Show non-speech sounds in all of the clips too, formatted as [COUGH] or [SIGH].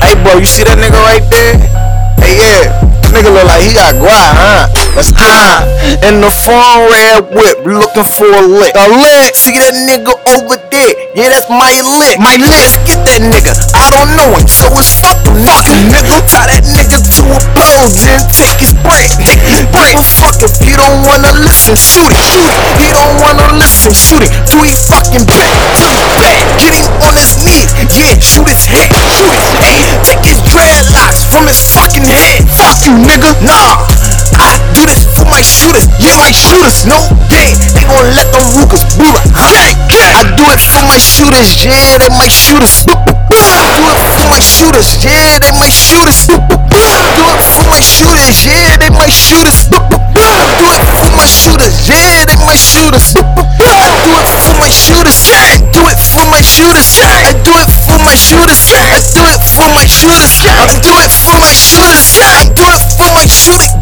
Hey, bro, you see that nigga right there? Hey, yeah. Nigga look like he got guap, huh? That's high. [LAUGHS] In the phone red whip, looking for a lick. A lick. See that nigga over there? Yeah, that's my lick. My lick. Let's get that nigga. I don't know him, so it's fuck him, nigga. nigga. Tie that nigga to a pole, then take his break. Take his break. Fuck if he don't wanna listen, shoot it. Shoot it. He don't wanna listen, shoot it. Do he fucking back? He back? Get him on his knees. Yeah, shoot his head. Shooters, yeah, my shooters, no game. They gon' let them Rugas boo gang, gang. I do it for my shooters, yeah, they my shooters. I do it for my shooters, yeah, they my shooters. I do it for my shooters, yeah, they my shooters. I do it for my shooters, yeah, they my shooters. I do it for my shooters, I do it for my shooters. I do it for my shooters. I do it for my shooters. I do it for my shooters. I do it for my shooter gang. I whack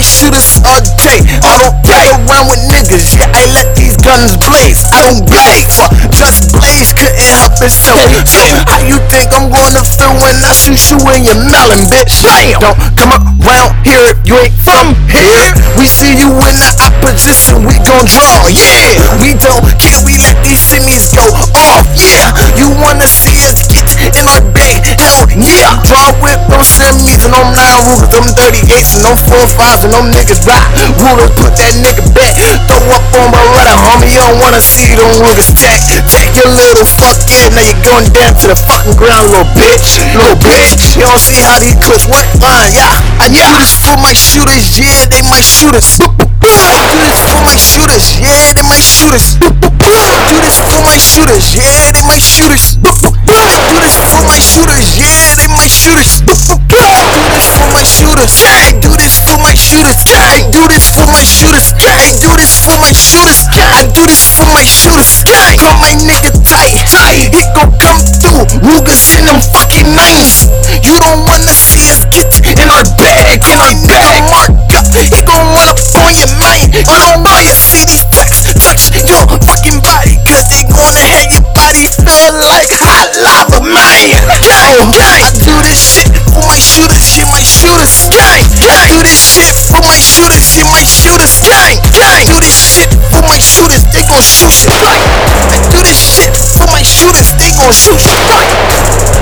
for my shooters all day. I don't play around with niggas. Yeah, I let these guns blaze. I don't blaze. Just blaze couldn't help itself. So how you think I'm gonna feel when I shoot you in your melon, bitch? Bam! Don't come around here if you ain't from here. We see you in the opposition, we gon' draw. Yeah, we don't care. We let these semis go off. Yeah, you wanna see us get in our bag? Hell yeah! With them semis and them nine rulers, them 38s and them four fives and them niggas rock. Ruler, put that nigga back. Throw up on my letter, homie. You don't wanna see them rulers stack. Take your little fuck now you're going down to the fucking ground, little bitch. Little bitch. You don't see how these clips work? Uh, yeah. I do this for my shooters, yeah, they my shooters. Do this for my shooters, yeah, they my shooters. Do this for my shooters, yeah, they my shooters. Shooters, I do this for my shooters. I do this for my shooters, I do this for my shooters. I do this for my shooters. Gang, call my nigga tight, tight. He gon' come through, Rugas in them fucking nines. You don't wanna see us get in our bag, in our bag. Mark up, he gon' run up on your mind. You don't wanna see these packs touch your fucking body, cause they gonna have your body feel like hot lava, man. Gang, [LAUGHS] gang. I do this shit for my shooters, my shooters. Gang, gang. Do this shit for my shooters, yeah, my shooters. Gang, gang. Do this shit for my shooters, they gon' shoot you. I do this shit for my shooters, they gon' shoot you.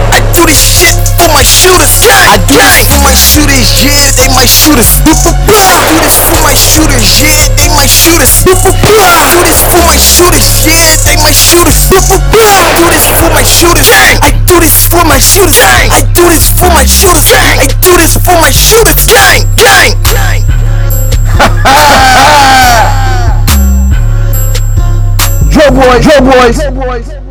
I do this shit for my shooters. I do this for my shooters, yeah, they my shooters. I do this for my shooters, yeah, they my shooters. I do this for my shooters, yeah, they my shooters. I do this for my shooters. I do this for my shooters. Gang. I do this for my shooters. Gang. I do this for my shooters. Gang, gang, gang. Joe boys, Joe boys, Joe boys.